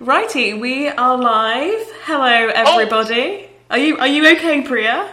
Righty, we are live. Hello, everybody. Are you are you okay, Priya?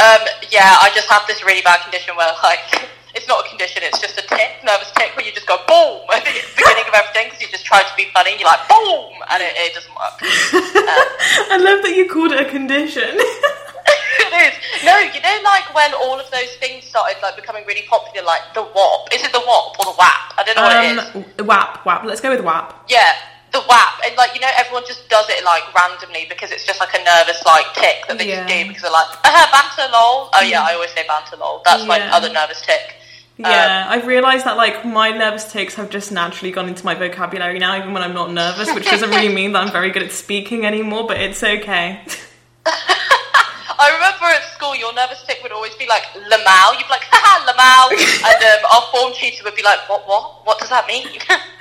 Um, yeah, I just have this really bad condition where, like, it's not a condition, it's just a tick, nervous tick, where you just go boom at the beginning of everything because you just try to be funny, you're like boom, and it, it doesn't work. I love that you called it a condition. it is. No, you know, like when all of those things started like becoming really popular, like the WAP. Is it the WAP or the WAP? I don't know what it is. um, WAP, WAP. Let's go with WAP. Yeah, the WAP, and like you know, everyone just does it like randomly because it's just like a nervous like tick that they Yeah. just do because they're like, uh, banter lol. Oh yeah, I always say banter lol. That's my other nervous tick. Yeah, I've realised that like my nervous tics have just naturally gone into my vocabulary now, even when I'm not nervous, which doesn't really mean that I'm very good at speaking anymore, but it's okay. I remember at school, your nervous tick would always be like Lamau. You'd be like, haha, Lamau, and um, our form teacher would be like, what, what, what does that mean?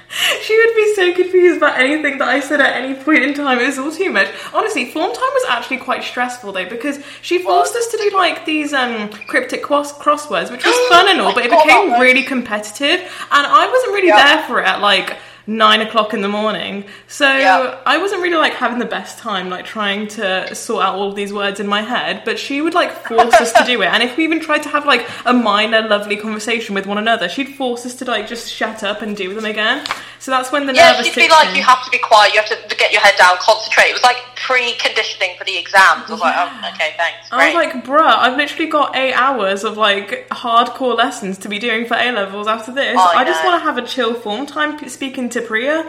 She would be so confused about anything that I said at any point in time. It was all too much. Honestly, form time was actually quite stressful though because she forced us to do like these um, cryptic cross- crosswords, which was fun and all, but it became really competitive, and I wasn't really Yeah. there for it at like nine o'clock in the morning. So Yeah. I wasn't really like having the best time like trying to sort out all of these words in my head. But she would like force us to do it, and if we even tried to have like a minor lovely conversation with one another, she'd force us to like just shut up and do them again. So that's when the yeah, nervous she'd be like, came. you have to be quiet, you have to get your head down, concentrate. It was like pre-conditioning for the exams. I was like, oh, okay, thanks, I was like, bruh, I've literally got eight hours of like hardcore lessons to be doing for A levels after this. I I just want to have a chill form time speaking to Priya.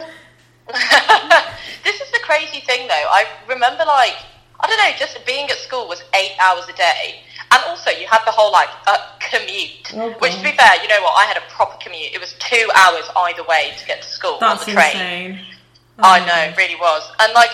this is the crazy thing, though. I remember, like, I don't know, just being at school was eight hours a day. And also, you had the whole, like, uh, commute. Oh, which, to be fair, you know what? I had a proper commute. It was two hours either way to get to school That's on the train. insane. I Oh. know, it really was. And, like,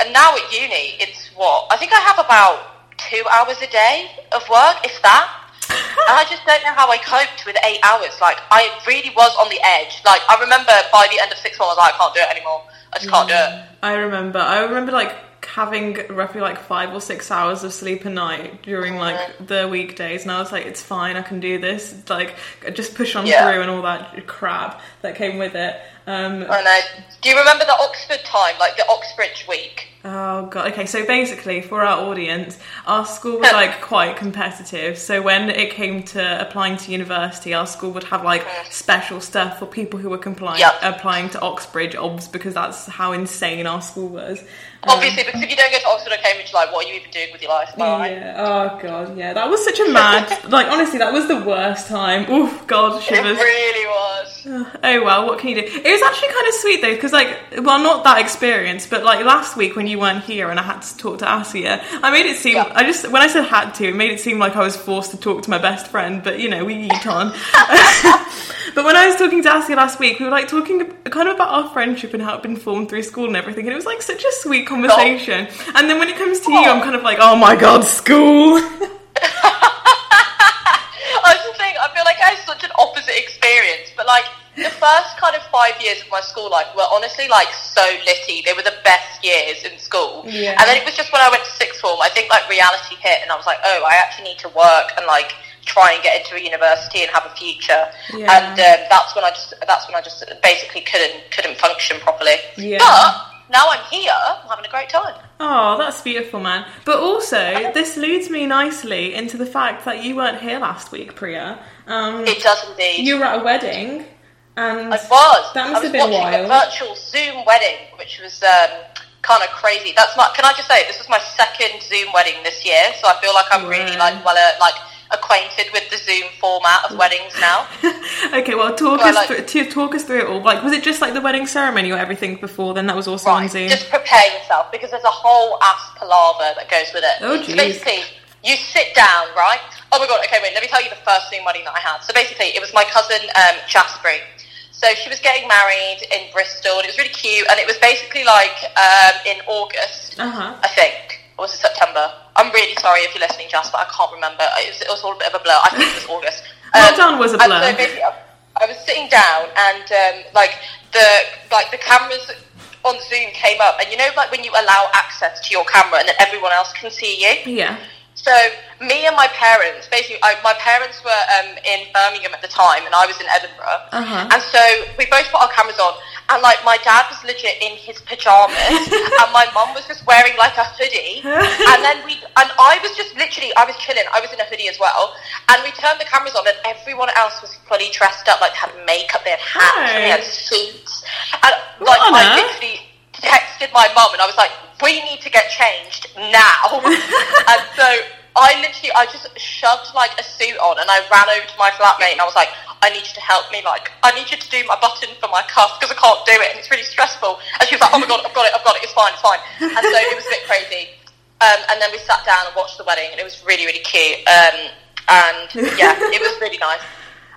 and now at uni, it's what? I think I have about two hours a day of work, if that. and I just don't know how I coped with eight hours. Like, I really was on the edge. Like, I remember by the end of six months, I was like, I can't do it anymore. I just can't do it. Mm. I remember. I remember like having roughly like five or six hours of sleep a night during like the weekdays, and I was like, it's fine, I can do this. Like, just push on Yeah. through and all that crap that came with it. Um, I know. Do you remember the Oxford time, like the Oxbridge week? Oh god. Okay, so basically, for our audience, our school was like quite competitive. So when it came to applying to university, our school would have like special stuff for people who were complying Yep. applying to Oxbridge, obs, because that's how insane our school was. Um, Obviously, because if you don't go to Oxford or Cambridge, like, what are you even doing with your life? Yeah. Oh god. Yeah. That was such a mad. like honestly, that was the worst time. Oh god, It really was. Oh well, what can you do? It was actually kind of sweet though, because like, well, not that experience, but like last week when you weren't here and I had to talk to Asia, I made it seem. Yeah. I just when I said had to, it made it seem like I was forced to talk to my best friend. But you know, we eat on. but when I was talking to Asia last week, we were like talking kind of about our friendship and how it had been formed through school and everything, and it was like such a sweet oh. conversation. And then when it comes to you, oh. I'm kind of like, oh my god, school. I was just saying, I feel like I had such an opposite experience, but like the first kind of five years of my school life were honestly like so litty. They were the best years in school. Yeah. And then it was just when I went to sixth form, I think like reality hit, and I was like, oh, I actually need to work and like try and get into a university and have a future. Yeah. And um, that's when I just that's when I just basically couldn't couldn't function properly. Yeah. But now I'm here, I'm having a great time. Oh, that's beautiful, man. But also, this leads me nicely into the fact that you weren't here last week, Priya. Um, It does indeed. you were at a wedding, and I was. That I was have been watching wild. a virtual Zoom wedding, which was um, kind of crazy. That's my. Can I just say this was my second Zoom wedding this year, so I feel like I'm really like well uh, like acquainted with the Zoom format of weddings now. okay, well, talk Well, us like- through, to talk us through it all. Like, was it just like the wedding ceremony or everything before? Then that was also on Zoom. just prepare yourself because there's a whole ass palaver that goes with it. Oh, So basically, you sit down, right? Oh my god. Okay, wait. Let me tell you the first Zoom wedding that I had. So basically, it was my cousin um, Jasper. So she was getting married in Bristol, and it was really cute. And it was basically like um, in August. Uh huh. I think. Or was it September? I'm really sorry if you're listening, Jasper. I can't remember. It was, it was all a bit of a blur. I think it was August. Well done was a blur. so basically, I, I was sitting down, and um, like the like the cameras on Zoom came up, and you know, like when you allow access to your camera, and then everyone else can see you. Yeah. So me and my parents, basically, I, my parents were um, in Birmingham at the time, and I was in Edinburgh. Uh-huh. And so we both put our cameras on, and like my dad was legit in his pajamas, and my mum was just wearing like a hoodie, and then we and I was just literally I was chilling. I was in a hoodie as well, and we turned the cameras on, and everyone else was fully dressed up, like had makeup, they had hats, and they had suits, and like I literally texted my mum, and I was like, "We need to get changed now," and so. I literally, I just shoved like a suit on and I ran over to my flatmate and I was like, I need you to help me, like, I need you to do my button for my cuff because I can't do it and it's really stressful. And she was like, oh my god, I've got it, I've got it, it's fine, it's fine. And so it was a bit crazy. Um, and then we sat down and watched the wedding and it was really, really cute. Um, and yeah, it was really nice.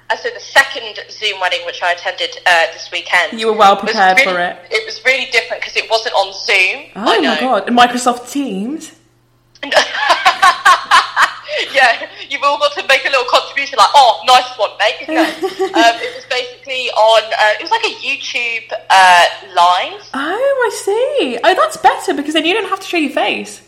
And so the second Zoom wedding, which I attended uh, this weekend, You were well prepared really- for it. It was really different because it wasn't on Zoom. Oh my god! And Microsoft Teams. yeah, you've all got to make a little contribution, like, oh, nice one, mate. No. um, it was basically on, uh, it was like a YouTube uh, live. Oh, I see. Oh, that's better because then you don't have to show your face.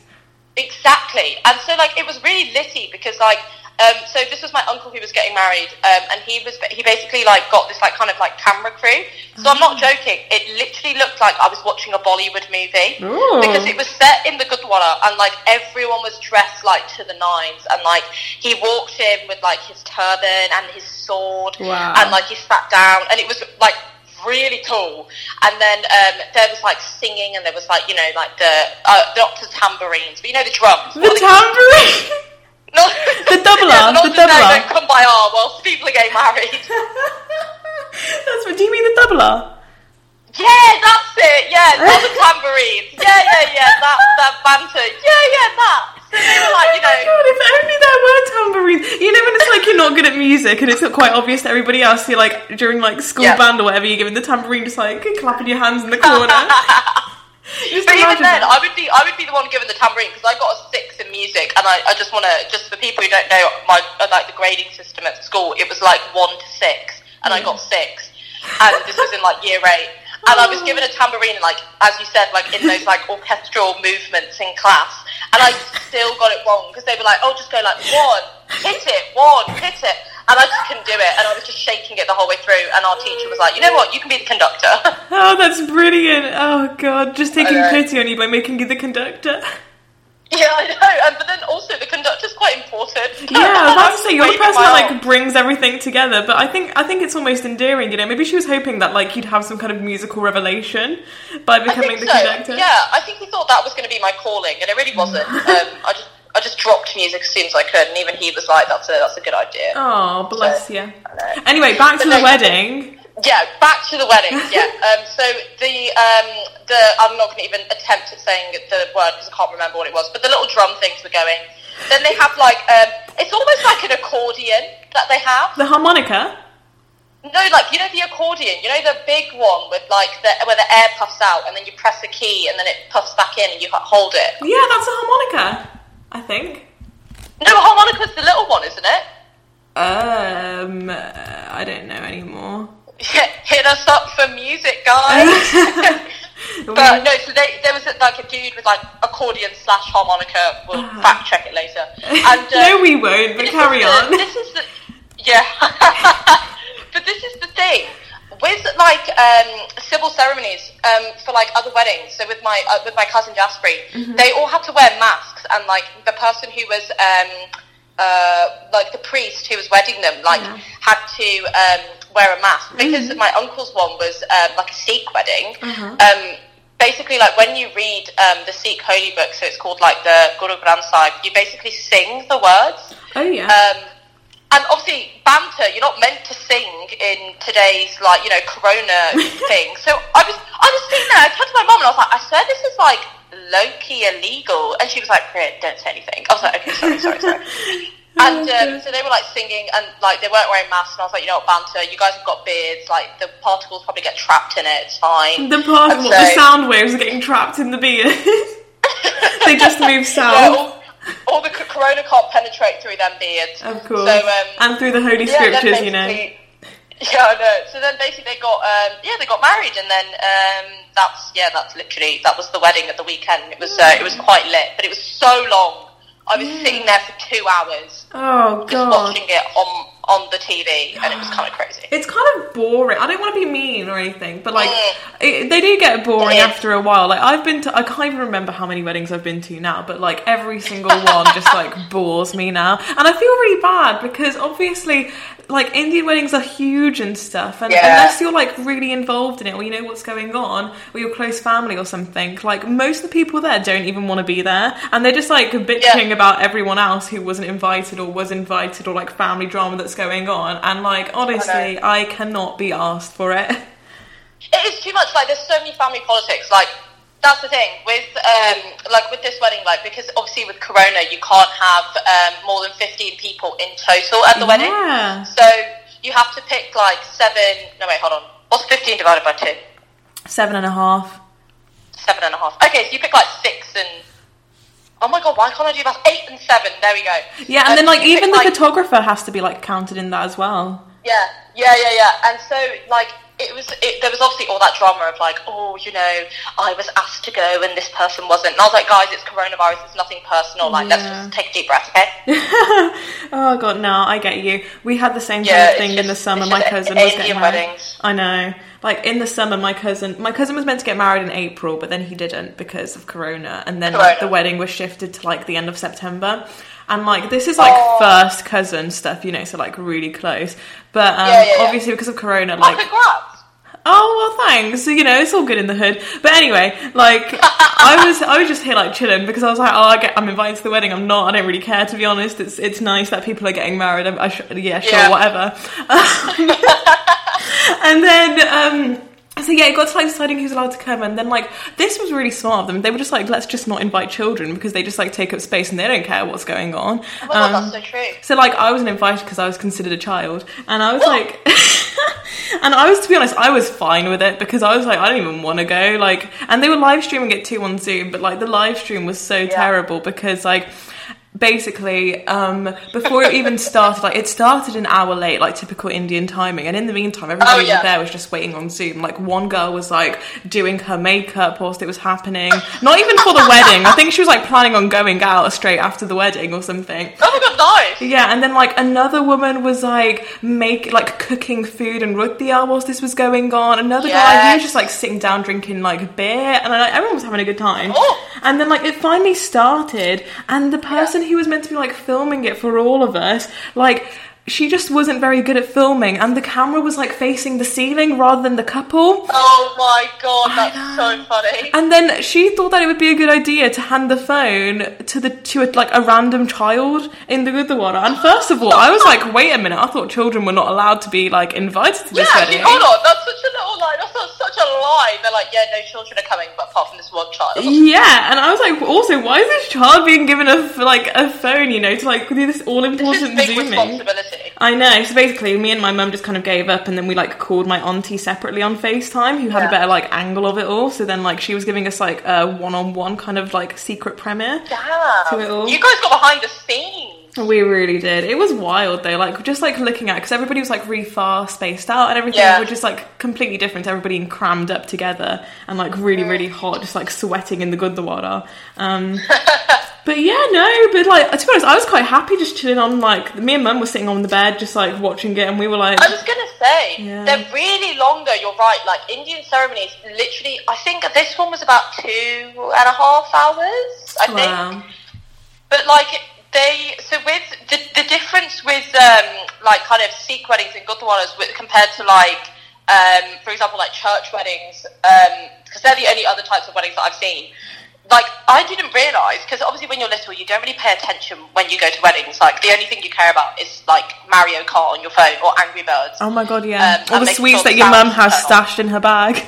Exactly. And so, like, it was really litty because, like, um, so this was my uncle who was getting married, um, and he was he basically like got this like kind of like camera crew. So I'm not joking. It literally looked like I was watching a Bollywood movie Ooh. because it was set in the Gurdwara, and like everyone was dressed like to the nines, and like he walked in with like his turban and his sword, Wow. and like he sat down, and it was like really cool. And then um, there was like singing, and there was like you know like the uh, not the tambourines, but you know the drums. The tambourine. no, The doubler, yeah, not the doubler. Don't come by our whilst people are getting married. that's what. Do you mean the doubler? yeah, that's it. Yeah, not the tambourines. Yeah, yeah, yeah. That that banter. Yeah, yeah, that. So they were like, you oh know. Oh God, if only there were tambourines. You know when it's like you're not good at music and it's not quite obvious to everybody else. You're like during like school Yeah. band or whatever, you're giving the tambourine just like clapping your hands in the corner. Just But even then, that. I would be I would be the one given the tambourine because I got a six in music, and I, I just want to just for people who don't know my uh, like the grading system at school, it was like one to six, and I got six, and this was in like year eight, and I was given a tambourine, like as you said, like in those like orchestral movements in class, and I still got it wrong because they were like, oh, just go like one, hit it, one, hit it. And I just couldn't do it, and I was just shaking it the whole way through. And our teacher was like, "You know what? You can be the conductor." Oh, that's brilliant. Oh God, just taking pity on you by making you the conductor. Yeah, I know. And, but then also the conductor's quite important. Yeah, I was about to say you're the person that like brings everything together. But I think I think it's almost endearing. You know, maybe she was hoping that like you'd have some kind of musical revelation by becoming the so. conductor. Yeah, I think he thought that was going to be my calling, and it really wasn't. um, I just I just dropped music as soon as I could, and even he was like, "That's a that's a good idea." Oh, bless So, you. Anyway, back to the wedding. Yeah, back to the wedding. Yeah. Um, so the um, the I'm not going to even attempt at saying the word because I can't remember what it was. But the little drum things were going. Then they have like um, it's almost like an accordion that they have. The harmonica. No, like you know the accordion. You know the big one with like the where the air puffs out and then you press a key and then it puffs back in and you hold it. Yeah, that's a harmonica. I think. No, harmonica's the little one, isn't it? Um, uh, I don't know anymore. Hit us up for music, guys. but no, so they, there was like a dude with like accordion slash harmonica. We'll fact check it later. And uh, no, we won't. But carry is the- on. This is the yeah. but this is the thing with like um, civil ceremonies um, for like other weddings. So with my uh, with my cousin Jasperi, Mm-hmm. they all had to wear masks, and like the person who was um, uh, like the priest who was wedding them, like Yeah. had to um, wear a mask because Mm-hmm. my uncle's one was um, like a Sikh wedding. Uh-huh. Um, basically, like when you read um, the Sikh holy book, so it's called like the Guru Granth Sahib, you basically sing the words. Oh yeah. Um, and obviously, banter, you're not meant to sing in today's, like, you know, corona thing. So I was I was sitting there, I turned to my mum and I was like, I swear this is, like, low-key illegal. And she was like, don't say anything. I was like, okay, sorry, sorry, sorry. And um, so they were, like, singing and, like, they weren't wearing masks. And I was like, you know what, banter, you guys have got beards. Like, the particles probably get trapped in it. It's fine. the part, And what, the sound waves are getting trapped in the beard. they just move south. all, all the corona can't penetrate through them beards. Of course. So, um, and through the holy yeah, scriptures, you know. Yeah, I know. So then basically they got um, yeah they got married and then um, that's yeah that's literally that was the wedding at the weekend. It was uh, it was quite lit, but it was so long. I was sitting there for two hours Oh just watching it on on the TV, and it was kind of crazy. It's kind of boring. I don't want to be mean or anything, but like Mm. it, they do get boring after a while. Like I've been to, I can't even remember how many weddings I've been to now, but like every single one just like bores me now, and I feel really bad because obviously like Indian weddings are huge and stuff, and Yeah. unless you're like really involved in it or you know what's going on or your close family or something, like most of the people there don't even want to be there, and they're just like bitching Yeah. about everyone else who wasn't invited or was invited or like family drama that's going on, and like honestly, I cannot be asked for it. It is too much. Like, there's so many family politics. Like, that's the thing with um, like with this wedding. Like, because obviously with Corona, you can't have um, more than 15 people in total at the wedding. Yeah. So you have to pick like seven. No, wait, hold on. What's 15 divided by two? Seven and a half. Seven and a half. Okay, so you pick like six and. Oh my god, why can't I do that? Eight and seven. There we go. Yeah, and Um, then like you pick, even the like- photographer has to be like counted in that as well. Yeah, yeah, yeah, yeah. And so, like, it was, it, there was obviously all that drama of like, oh, you know, I was asked to go and this person wasn't. And I was like, guys, it's coronavirus. It's nothing personal. Like, let's just take a deep breath, okay? oh god, no, I get you. We had the same Yeah, kind of thing in the summer. My cousin was getting married. weddings. I know. Like in the summer, my cousin, my cousin was meant to get married in April, but then he didn't because of Corona, and then like, the wedding was shifted to like the end of September. And like this is like Oh. first cousin stuff, you know, so like really close. But um, Yeah, yeah, yeah. obviously because of Corona, Oh, like. Oh well, thanks. You know, it's all good in the hood. But anyway, like I was, I was just here like chilling because I was like, oh, I get, I'm invited to the wedding. I'm not. I don't really care to be honest. It's it's nice that people are getting married. I, I sh- yeah, sure, Yeah. whatever. and then. um so yeah, it got to like deciding who's allowed to come, and then like this was really smart of them. They were just like, let's just not invite children because they just like take up space and they don't care what's going on. Oh my god, Um, that's so true. so like I wasn't invited because I was considered a child, and I was like, and I was to be honest, I was fine with it because I was like, I don't even want to go. Like, and they were live streaming it too on Zoom, but like the live stream was so terrible because like basically um before it even started like it started an hour late like typical indian timing and in the meantime everybody Oh, yeah. there was just waiting on zoom like one girl was like doing her makeup whilst it was happening not even for the wedding i think she was like planning on going out straight after the wedding or something Oh my god, nice. yeah, and then like another woman was like make like cooking food and rutia whilst this was going on. Another guy he was just like sitting down drinking like beer, and like, everyone was having a good time. Oh. And then like it finally started, and the person who was meant to be like filming it for all of us, like. She just wasn't very good at filming, and the camera was like facing the ceiling rather than the couple. Oh my god, that's so funny. And then she thought that it would be a good idea to hand the phone to the to a, like a random child in the Gurdwara. And first of all, I was like, wait a minute, I thought children were not allowed to be like invited to Yeah, this wedding. hold on. That's such a little lie. That's not such a lie. They're like, yeah, no children are coming, but apart from this one child. Yeah, and I was like, also, why is this child being given a like a phone? You know, to like do this all important zooming. responsibility. I know. So basically, me and my mum just kind of gave up, and then we like called my auntie separately on Facetime, who had a better like angle of it all. So then, like, she was giving us like a one-on-one kind of like secret premiere. To it all. You guys got behind the scenes. We really did. It was wild though. Like just like looking at because everybody was like really far spaced out and everything. Yeah. We're just like completely different. Everybody crammed up together and like really really hot, just like sweating in the good Gurdwara. Um, but yeah, no. But like to be honest, I was quite happy just chilling on like me and Mum were sitting on the bed just like watching it, and we were like, I was gonna say Yeah. they're really longer. You're right. Like Indian ceremonies, literally. I think this one was about two and a half hours. I think. But like they, so with the, the difference with um, like kind of Sikh weddings and Gurdwaras with, compared to like, um, for example, like church weddings, because they're the only other types of weddings that I've seen. Like I didn't realise because obviously when you're little you don't really pay attention when you go to weddings. Like the only thing you care about is like Mario Kart on your phone or Angry Birds. oh my god, yeah, Um, all the sweets that your mum has stashed in her bag.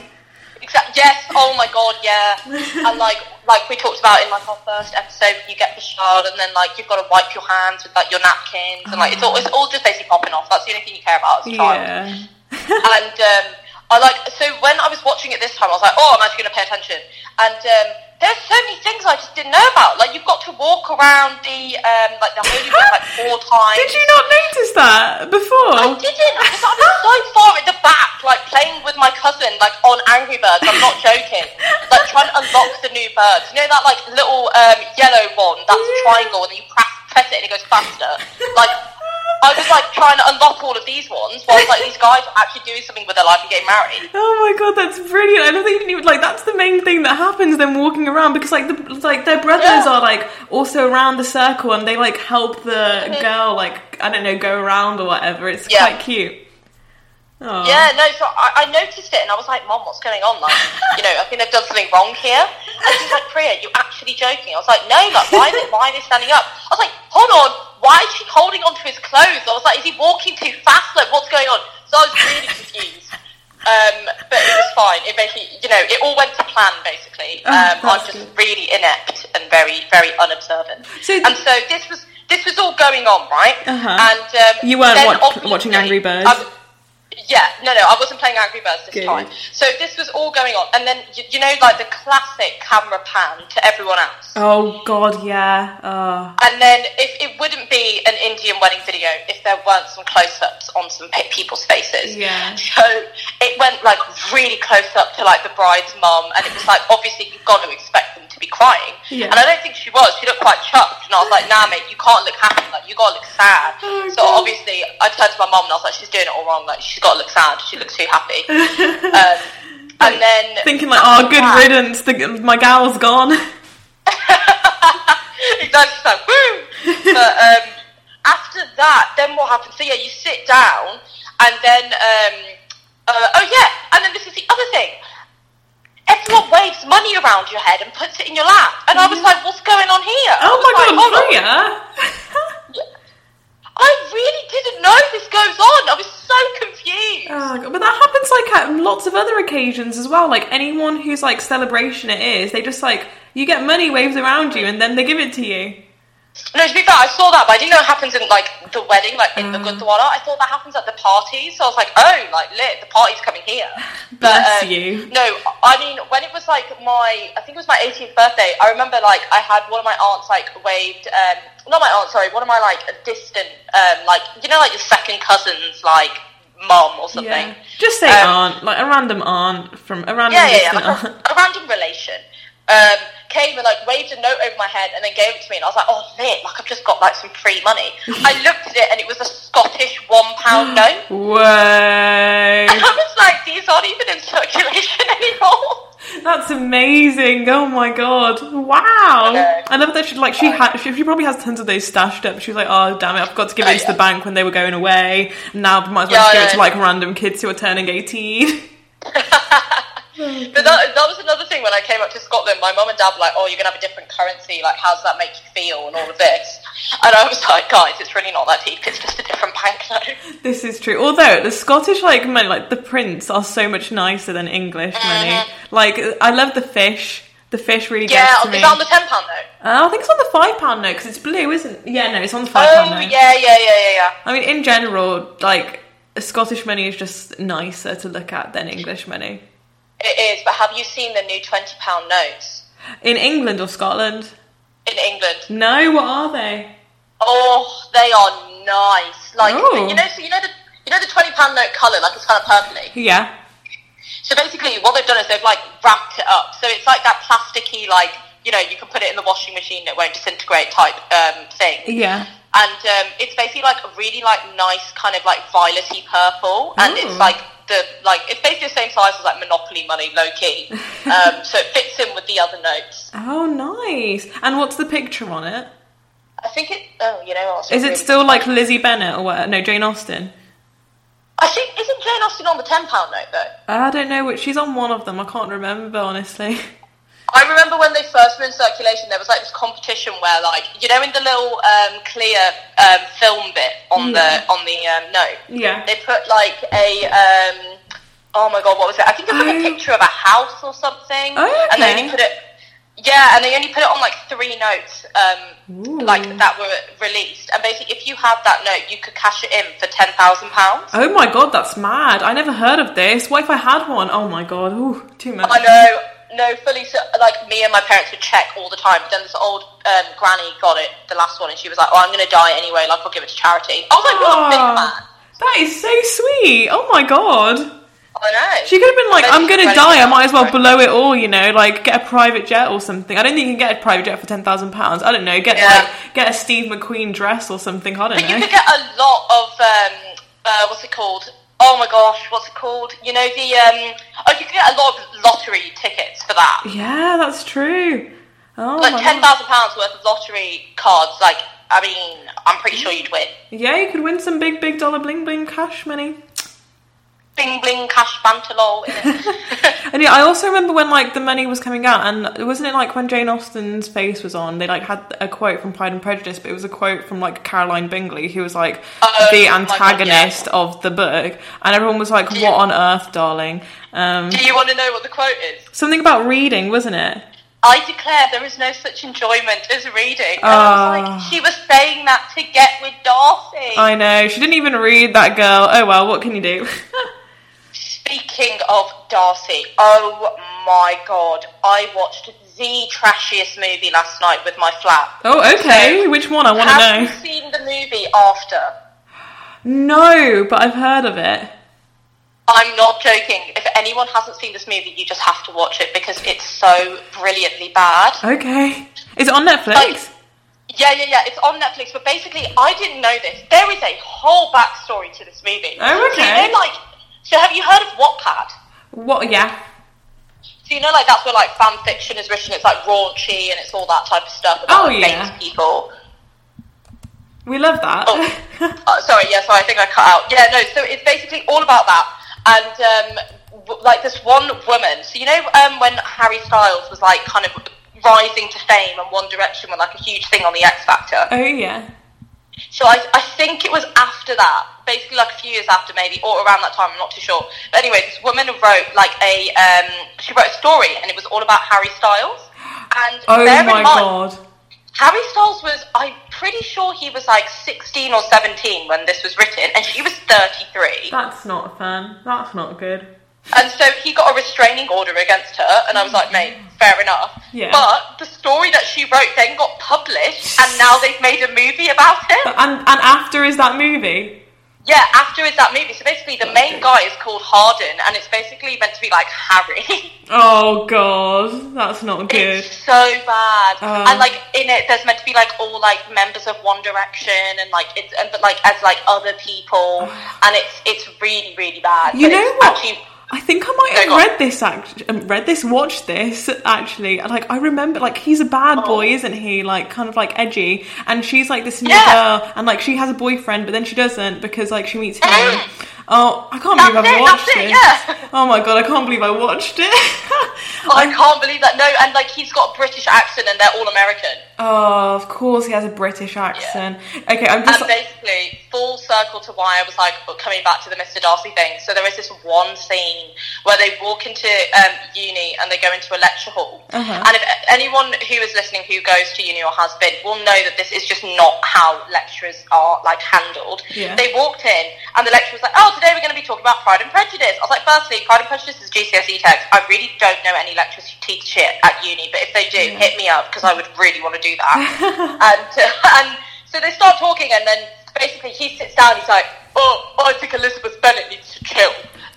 Exactly. Yes. Oh my god. Yeah. and like, like we talked about in like our first episode, you get the shard, and then like you've got to wipe your hands with like your napkins, and like it's all it's all just basically popping off. That's the only thing you care about as a child. Yeah, And um, I like so when I was watching it this time, I was like, oh, I'm actually going to pay attention. And um, there's so many things I just didn't know about. Like you've got to walk around the um, like the holy book like four times. did you not notice that before? I didn't because I was so far at the back, like playing with my cousin, like on Angry Birds. I'm not joking. Like trying to unlock the new birds. You know that like little um, yellow one? That's a triangle, and then you press, press it and it goes faster. Like I was like trying to unlock all of these ones, whilst like these guys are actually doing something with their life and getting married. Oh my god, that's brilliant! I don't think even like that's the main thing that happens. Them walking around because like the like their brothers Yeah. are like also around the circle and they like help the girl like I don't know go around or whatever. It's Mm-hmm. Yeah. quite cute. Oh. Yeah, no, so I, I noticed it and I was like, Mom, what's going on? Like, you know, I think they've done something wrong here. And she's like, Priya, you're actually joking? I was like, no, like, why, they, why are they standing up? I was like, hold on, why is she holding onto his clothes? I was like, is he walking too fast? Like, what's going on? So I was really confused. Um, but it was fine. It basically, you know, it all went to plan, basically. Oh, Um, I'm just good. really inept and very, very unobservant. So- and so this was this was all going on, right? Uh-huh. And um, You weren't watch- watching Angry Birds? I- yeah, no, no, I wasn't playing Angry Birds this Good. time. So this was all going on, and then you, you know, like the classic camera pan to everyone else. Oh god, yeah. Oh. And then if it wouldn't be an Indian wedding video if there weren't some close-ups on some people's faces. Yeah. So it went like really close up to like the bride's mum, and it was like obviously you've got to expect them be crying. Yeah. And I don't think she was. She looked quite chuffed, and I was like, Nah, mate, you can't look happy. Like you got to look sad. Oh, so God. obviously I turned to my mum and I was like, She's doing it all wrong. Like she's got to look sad. She looks too happy. um, and then Thinking like, oh, good Yeah. riddance. The, my gal's gone. exactly. She's like, woo! but um, after that, then what happens? So yeah, you sit down, and then um, uh, oh yeah, and then this is the other thing. Everyone waves money around your head and puts it in your lap, and I was mm. like, "What's going on here?" Oh my like, god. Priya. I really didn't know this goes on. I was so confused. Oh, but that happens like at lots of other occasions as well. Like anyone whose like celebration it is, they just like you get money waves around you and then they give it to you. No, to be fair, I saw that, but I didn't know it happens in like the wedding, like in the Mm. Gurdwara. I thought that happens at the party, so I was like, oh, like lit, the party's coming here. Bless um, you. No, I mean when it was like my, I think it was my 18th birthday. I remember like I had one of my aunts like waved, um, not my aunt, sorry, one of my like a distant, um, like you know, like your second cousin's like mom or something. Yeah. Just say Um, aunt, like a random aunt from a random Yeah, yeah, yeah. Like aunt. a, a random relation. Um, came and like waved a note over my head and then gave it to me and I was like, oh lit, like I've just got like some free money. I looked at it and it was a Scottish one pound note. Way. And I was like, these aren't even in circulation anymore. That's amazing! Oh my god! Wow! I love that she like she had she, she probably has tons of those stashed up. She was like, "Oh damn it! I forgot to give Oh, it to yeah. the bank when they were going away. Now might as well Yeah, just give it to like random kids who are turning 18. But that, that was another thing when I came up to Scotland. My mum and dad were like, oh, you're going to have a different currency. Like, how does that make you feel and all of this? And I was like, guys, it's really not that deep. It's just a different banknote. This is true. Although the Scottish like money, like the prints, are so much nicer than English money. Like I love the fish. The fish really Mm-hmm. Yeah, gets to me. that on the £10 note? Uh, I think it's on the five pound note because it's blue, isn't? Yeah, no, it's on the five Oh, pound note. yeah, yeah, yeah, yeah, yeah. I mean, in general, like Scottish money is just nicer to look at than English money. It is, but have you seen the new £20 notes In England or Scotland? in England? No, what are they? Oh, they are nice. Like, Oh. you know, so you know the, you know the £20 note colour, like it's kind of purpley? Yeah. So basically, what they've done is they've like ramped it up. So it's like that plasticky, like you know, you can put it in the washing machine; it won't disintegrate type um, thing. Yeah. And um, it's basically like a really like nice kind of like violety purple, and Ooh. it's like the like it's basically the same size as like Monopoly money, low key. um, so it fits in with the other notes. Oh, nice. And what's the picture on it? I think it. Oh, you know, what, Is it still like Lizzie Bennet or what? No, Jane Austen. I think isn't Jane Austen on the ten pound note though? I don't know. which She's on one of them. I can't remember honestly. I remember when they first were in circulation, there was like this competition where, like, you know, in the little um, clear um, film bit on Yeah. the on the um, note, Yeah. they put like a um, oh my god, what was it? I think it was like Oh. a picture of a house or something, Oh, and they okay. only put it. Yeah, and they only put it on like three notes, um, like that were released. And basically, if you had that note, you could cash it in for ten thousand pounds. Oh my god, that's mad. I never heard of this. What if I had one? Oh my god. Ooh, too much. I know, no, fully. So, like me and my parents would check all the time. But then this old um, granny got it, the last one, and she was like, "Oh, I'm going to die anyway. Like, I'll give it to charity." I was like, "What a big man." That is so sweet. Oh my god. I know. She could have been like, I'm gonna die. I might as well blow it all. You know, like get a private jet or something. I don't think you can get a private jet for ten thousand pounds. I don't know. Get Yeah. like get a Steve McQueen dress or something. I don't But you know. could get a lot of um, uh, what's it called? Oh my gosh, what's it called? You know the um, oh, you can get a lot of lottery tickets for that. Yeah, that's true. Oh Like ten God. pounds worth of lottery cards. Like, I mean, I'm pretty sure you'd win. Yeah, you could win some big, big dollar bling bling cash money. Bling bling cash bantalol in it. And yeah, I also remember when like the money was coming out, and wasn't it like when Jane Austen's face was on? They like had a quote from Pride and Prejudice, but it was a quote from like Caroline Bingley, who was like Oh, the my God, antagonist of the book, and everyone was like, "What on earth, darling?" Um, Do you want to know what the quote is? something about reading, wasn't it? I declare there is no such enjoyment as reading. And I was Ah. like, she was saying that to get with Darcy. I know she didn't even read that girl. Oh well, what can you do? Speaking of Darcy, oh my god, I watched the trashiest movie last night with my flat. oh, okay. Which one? I want to Have you know. seen the movie After? No, but I've heard of it. I'm not joking. If anyone hasn't seen this movie, you just have to watch it because it's so brilliantly bad. Okay, is it on Netflix? Like- Yeah, yeah, yeah. It's on Netflix, but basically, I didn't know this. There is a whole backstory to this movie. Oh, So, you okay. know, like, so have you heard of Wattpad? What? Yeah. So you know, like that's where like fan fiction is written. It's like raunchy and it's all that type of stuff about Oh, like, yeah. famous people. We love that. Oh, uh, sorry, yeah, so I think I cut out. Yeah, no, so it's basically all about that. And, um, w- like, this one woman, so you know um, when Harry Styles was, like, kind of rising to fame and One Direction were, like, a huge thing on the X Factor? oh yeah. So I, I think it was after that, basically like a few years after maybe, or around that time, I'm not too sure. But anyway, this woman wrote, like, a, um, she wrote a story, and it was all about Harry Styles. And Oh bear in my mind, god. Harry Styles was, I'm pretty sure he was like 16 or 17 when this was written, and she was 33. That's not fun. That's not good. And so he got a restraining order against her, and I was like, mate, fair enough. Yeah. But the story that she wrote then got published, and now they've made a movie about it. And and after is that movie? Yeah, after is that movie. So basically, the main guy is called Hardin, and it's basically meant to be like Harry. Oh god, that's not good. It's so bad, Um, and like in it, there's meant to be like all like members of One Direction, and like it's and but like as like other people, and it's it's really really bad. You but know it's what? Actually, I think I might No, have on. read this. Act- um, read this, watched this. Actually, like I remember, like he's a bad boy, Oh. isn't he? Like kind of like edgy, and she's like this new Yeah. girl, and like she has a boyfriend, but then she doesn't because like she meets him. Mm. Oh, I can't That's believe I've watched it. yeah. Oh my god, I can't believe I watched it. I can't believe that. No, and like he's got a British accent, and they're all American. oh, of course he has a British accent. Okay, I'm just. And basically, full circle to why I was like coming back to the Mr. Darcy thing. So there is this one scene where they walk into um, uni and they go into a lecture hall. Uh-huh. And if anyone who is listening who goes to uni or has been will know that this is just not how lecturers are like handled. Yeah. They walked in and the lecturer was like, "Oh, today we're going to be talking about Pride and Prejudice." I was like, "Firstly, Pride and Prejudice is GCSE text. I really don't know any lecturers who teach shit at uni, but if they do, hit me up because I would really want to do that." and and so they start talking, and then basically he sits down. He's like, "Oh, I think Elizabeth Bennet needs to chill."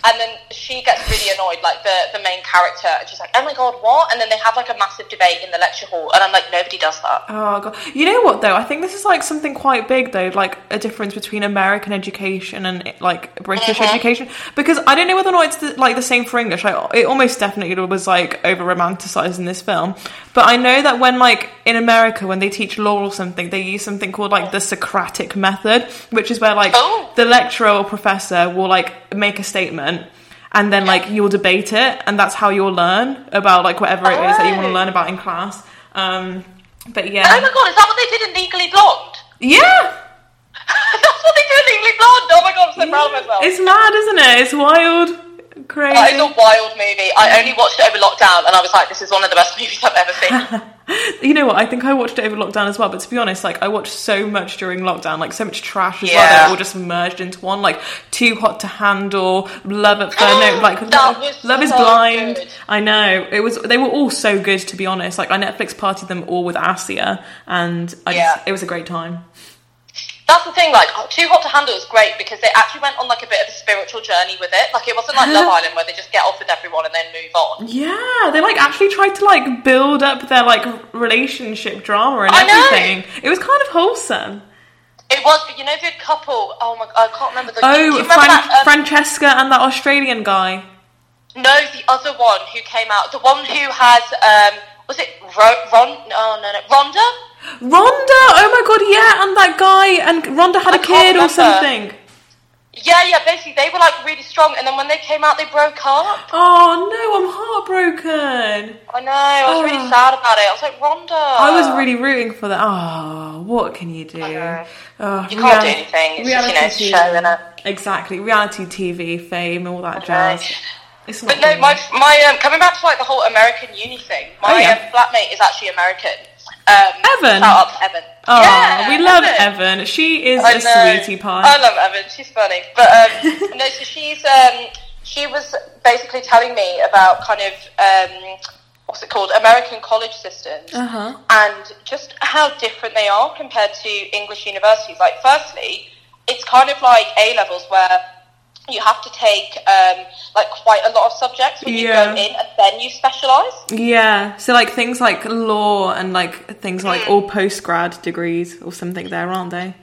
And then she gets really annoyed, like the, the main character, and she's like, "Oh my god, what?" And then they have like a massive debate in the lecture hall, and I'm like, "Nobody does that." Oh god. You know what though? I think this is like something quite big though, like a difference between American education and like British Mhm. education. Because I don't know whether or not it's the, like the same for English. Like it almost definitely was like over romanticized in this film. But I know that when like in America when they teach law or something, they use something called like the Socratic method, which is where like Oh. the lecturer or professor will like make a statement and then like you'll debate it and that's how you'll learn about like whatever it is that you want to Oh. learn about in class. Um but yeah. Oh my god, is that what they did in Legally Blonde? Yeah, That's what they do in Legally Blonde. Oh my god, I'm so proud of myself. it's mad, isn't it? It's wild, crazy. Is a wild movie. I only watched it over lockdown, and I was like, "This is one of the best movies I've ever seen." you know what? I think I watched it over lockdown as well. But to be honest, like I watched so much during lockdown, like so much trash as well, that it all just merged into one. Like Too Hot to Handle, Love at First, no, like was Love is Blind. good. I know it was. They were all so good. To be honest, like I Netflix partied them all with Asia, and I Yeah. just, it was a great time. That's the thing, like Too Hot to Handle is great because they actually went on like a bit of a spiritual journey with it. Like it wasn't like Love Island where they just get off with everyone and then move on. Yeah, they like actually tried to like build up their like relationship drama and I know. everything. It was kind of wholesome. It was, but you know the couple. Oh my, god, I can't remember the. Oh, you remember Fran- that, um, Francesca and that Australian guy. No, the other one who came out, the one who has, um, was it Ro- Ron? Oh no, no, Rhonda. Rhonda, oh my god, yeah, and that guy, and Rhonda had I a kid or something. Yeah, yeah. Basically, they were like really strong, and then when they came out, they broke up. Oh no, I'm heartbroken. I know. I was Oh. really sad about it. I was like, Rhonda. I was really rooting for that. Oh, what can you do? Oh, You can't do anything. It's just, you know, it's a reality show, innit? Exactly, reality TV, fame, all that know. jazz. It's But no, my my um, coming back to like the whole American uni thing. My Oh, yeah. um, flatmate is actually American. Um, Evan? Shout out Evan. Oh, yeah, we love Evan. She is I a know. sweetie pie. I love Evan. She's funny. But um, no, so she's um, she was basically telling me about kind of um, what's it called, American college systems, Uh-huh. and just how different they are compared to English universities. Like, firstly, it's kind of like A levels where you have to take um, like quite a lot of subjects when you Yeah. go in, and then you specialise. Yeah, so like things like law and like things like Mm. all post grad degrees or something there, aren't they?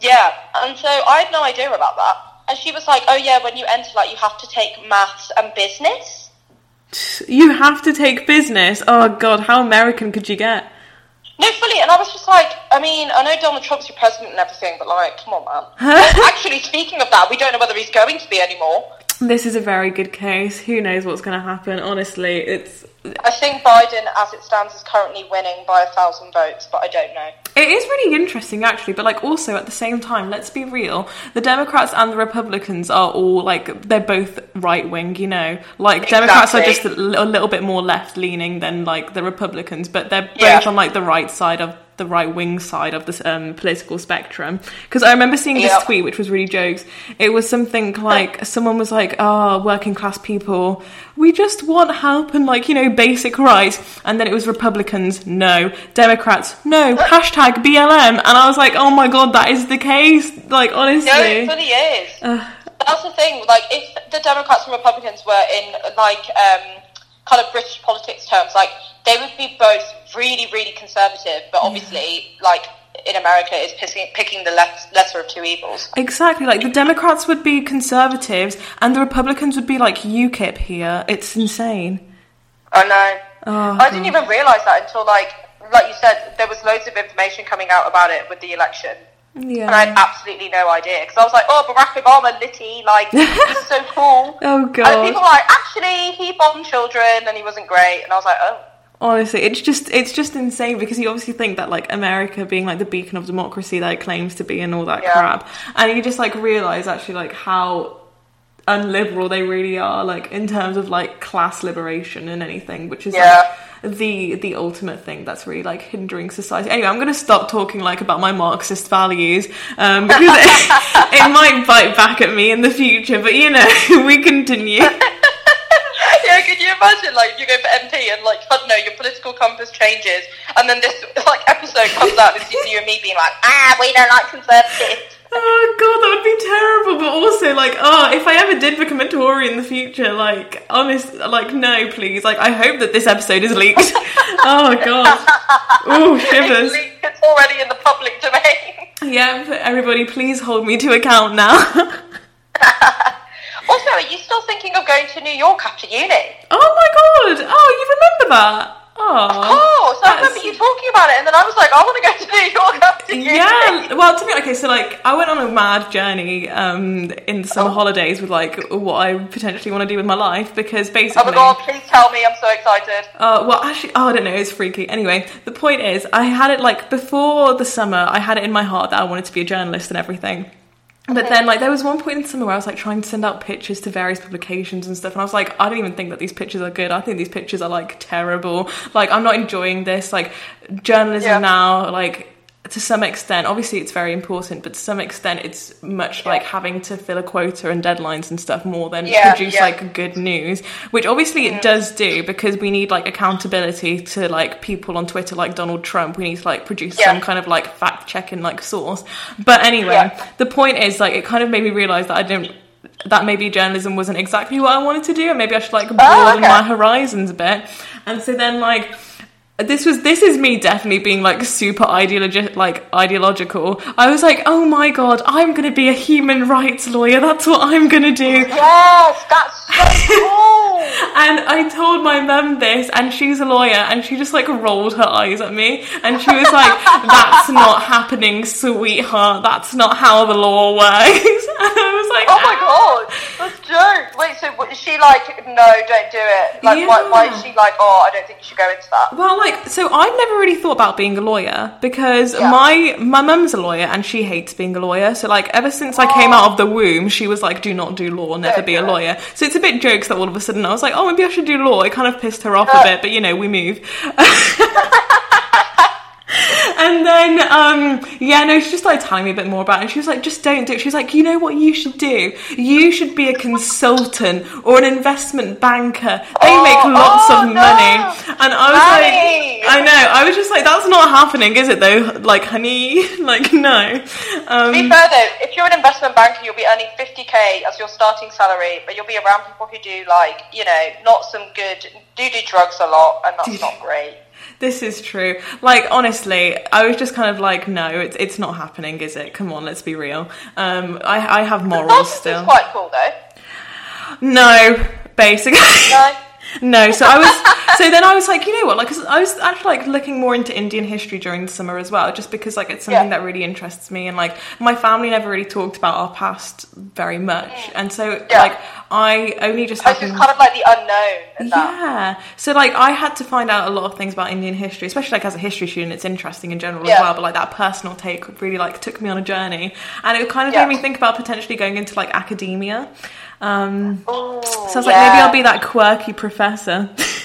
Yeah, and so I had no idea about that. And she was like, "Oh yeah, when you enter, like you have to take maths and business." You have to take business. Oh god, how American could you get? No, fully. And I was just like, I mean, I know Donald Trump's your president and everything, but like, come on, man. Actually, speaking of that, we don't know whether he's going to be anymore. This is a very good case. Who knows what's going to happen? Honestly, it's I think Biden, as it stands, is currently winning by a thousand votes, but I don't know. it is really interesting actually. But like also at the same time, let's be real: the Democrats and the Republicans are all like they're both right wing. You know, like Democrats are just a, a little bit more left leaning than like the Republicans, but they're both Yeah. on like the right side of the right wing side of this um, political spectrum. Because I remember seeing this Yeah. tweet, which was really jokes. It was something like someone was like, "Ah, working class people, we just want help and like you know basic rights," and then it was Republicans, no, Democrats, no, hashtag BLM, and I was like, "Oh my god, that is the case." Like No, honestly, it fully is. That's the thing. Like, if the Democrats and Republicans were in like um, kind of British politics terms, like they would be both really, really conservative, but obviously, like in America, it's picking, picking the less, lesser of two evils. exactly. Like the Democrats would be conservatives, and the Republicans would be like UKIP here. It's insane. I know. Oh, I didn't even realise that until like, like you said, there was loads of information coming out about it with the election. Yeah. And I had absolutely no idea because I was like, "Oh, Barack Obama, litty, like he's so cool." Oh God. And people were like, "Actually, he bombed children and he wasn't great." And I was like, "Oh, Honestly, it's just it's just insane because you obviously think that like America being like the beacon of democracy that it claims to be and all that Yeah. crap, and you just like realize actually like how unliberal they really are, like in terms of like class liberation and anything, which is Yeah. like the the ultimate thing that's really like hindering society. Anyway, I'm gonna stop talking like about my Marxist values um, because it, it might bite back at me in the future. But you know, we continue. yeah." Could you imagine, like, you go for MP and like, I don't know, your political compass changes, and then this like episode comes out and it's you and me being like, "Ah, we don't like conservatives." Oh god, that would be terrible. Also, like, oh, if I ever did become a Tory in the future, like, honest, like, no, please. Like, I hope that this episode is leaked. oh god. oh shivers. It's, it's already in the public domain. Yeah, everybody, please hold me to account now. also, are you still thinking of going to New York after uni? oh my god. Oh, you remember that? Oh. Oh, so I remember you talking about it, and then I was like, I want to go to New York after uni. Yeah, well, to be okay, so like I went on a mad journey um in the summer Oh. holidays with like what I potentially want to do with my life because basically. Oh my god, please tell me, I'm so excited. Uh, well, actually, oh, I don't know. It's freaky. Anyway, the point is, I had it like before the summer. I had it in my heart that I wanted to be a journalist and everything. But then, like, there was one point in summer where I was like trying to send out pictures to various publications and stuff, and I was like, I don't even think that these pictures are good. I think these pictures are like terrible. Like, I'm not enjoying this. Like, journalism Yeah. now, like, to some extent, obviously it's very important, but to some extent it's much like having to fill a quota and deadlines and stuff more than Yeah, produce yeah. like good news, which obviously it does do because we need like accountability to like people on Twitter like Donald Trump. We need to like produce Yeah. some kind of like fact checking like source. But anyway, Yeah. the point is like it kind of made me realize that I didn't that maybe journalism wasn't exactly what I wanted to do and maybe I should like oh, broaden Oh, okay. my horizons a bit. And so then like this was this is me definitely being like super ideologi- like ideological. I was like, "Oh my god, I'm going to be a human rights lawyer. That's what I'm going to do." Yes, that's so cool. And I told my mum this, and she's a lawyer, and she just like rolled her eyes at me, and she was like, "That's not happening, sweetheart. That's not how the law works." And I was like, Oh my ah. god, that's dope. Wait, so what- is she like, no, don't do it? Like, why, why is she like, oh, I don't think you should go into that? Well, like, so I've never really thought about being a lawyer because Yeah. my my mum's a lawyer and she hates being a lawyer. So, like, ever since I came out of the womb, she was like, "Do not do law, never Don't be a lawyer." So it's a bit jokes that all of a sudden I was like, "Oh, maybe I should do law." It kind of pissed her off a Uh. bit, but you know, we move. And then, um, yeah, no, she just started telling me a bit more about it. And she was like, just don't do it. She's like, you know what you should do? You should be a consultant or an investment banker. They Oh, make lots oh, of no. money. And I was Money. like, I know, I was just like, that's not happening, is it though? Like, honey, like, no. To Um, be fair though, if you're an investment banker, you'll be earning 50k as your starting salary, but you'll be around people who do like, you know, not some good, do do drugs a lot, and that's not great. This is true. Like, honestly, I was just kind of like, no, it's, it's not happening, is it? Come on, let's be real. Um, I, I have morals still. quite cool though. No, basically. No? No, so I was. So then I was like, you know what? Like, 'cause I was actually like looking more into Indian history during the summer as well, just because like it's something Yeah. that really interests me, and like my family never really talked about our past very much, mm. and so Yeah. like I only just It's happened. just kind of like the unknown. Yeah. So like I had to find out a lot of things about Indian history, especially like as a history student, it's interesting in general as well. But like that personal take really like took me on a journey, and it kind of Yeah. made me think about potentially going into like academia. Um, Ooh, so I was like, maybe I'll be that quirky professor.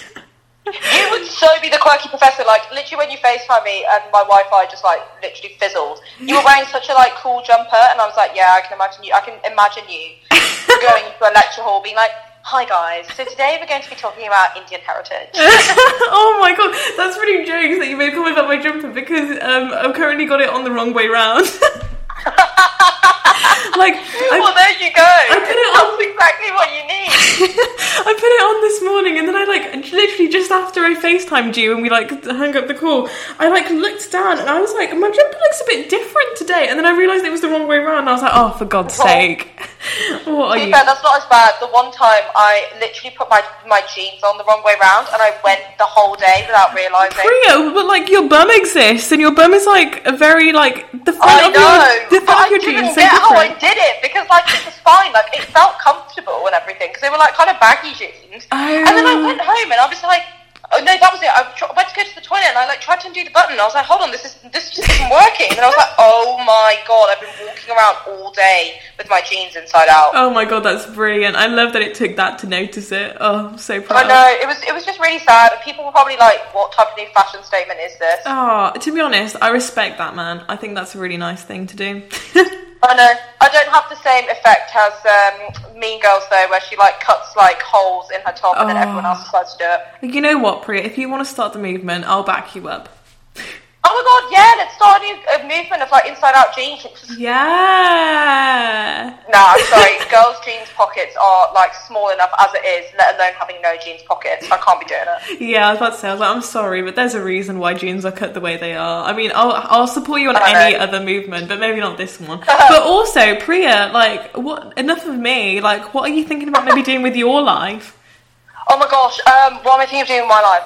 You would so be the quirky professor. Like literally, when you Facetime me and my Wi-Fi just like literally fizzled. You were wearing such a like cool jumper, and I was like, yeah, I can imagine you. I can imagine you going into a lecture hall, being like, "Hi guys, so today we're going to be talking about Indian heritage." oh my god, that's really jokes that you made a comment about my jumper because um, I've currently got it on the wrong way round. like, well, I, there you go. I put it on- That's exactly what you need. I put it on this morning and then I like literally just after I FaceTimed you and we like hung up the call, I like looked down and I was like, my jumper looks a bit different today. And then I realised it was the wrong way round. And I was like, oh, for God's sake. what are To be you? fair, that's not as bad. The one time I literally put my my jeans on the wrong way round, and I went the whole day without realizing. Rio, but like your bum exists and your bum is like a very like the front I of know, your but I didn't so get how I did it because like it was fine, like it felt comfortable and everything because they were like kind of baggy jeans. And then I Oh. went home and I was like, oh no, that was it. I went to go to the toilet and I like tried to undo the button. And I was like, hold on, this is this just isn't working. And I was like, oh my god, I've been walking around all day with my jeans inside out. Oh my god, that's brilliant! I love that it took that to notice it. Oh, I'm so oh, proud. I know it was it was just really sad. People were probably like, what type of new fashion statement is this? Oh, to be honest, I respect that man. I think that's a really nice thing to do. I know. I don't have the same effect as um, Mean Girls though, where she like cuts like holes in her top and then Oh. everyone else decides to do it. you know what, Priya? If you want to start the movement, I'll back you up. Oh my god, yeah, let's start a movement of like inside out jeans. Yeah. Nah, I'm sorry, girls' jeans pockets are like small enough as it is, let alone having no jeans pockets. I can't be doing it. Yeah, I was about to say, I was like, I'm sorry, but there's a reason why jeans are cut the way they are. I mean, I'll, I'll support you on any know. other movement, but maybe not this one. but also, Priya, like, what? Enough of me. Like, what are you thinking about maybe doing with your life? Oh my gosh, um, what am I thinking of doing with my life?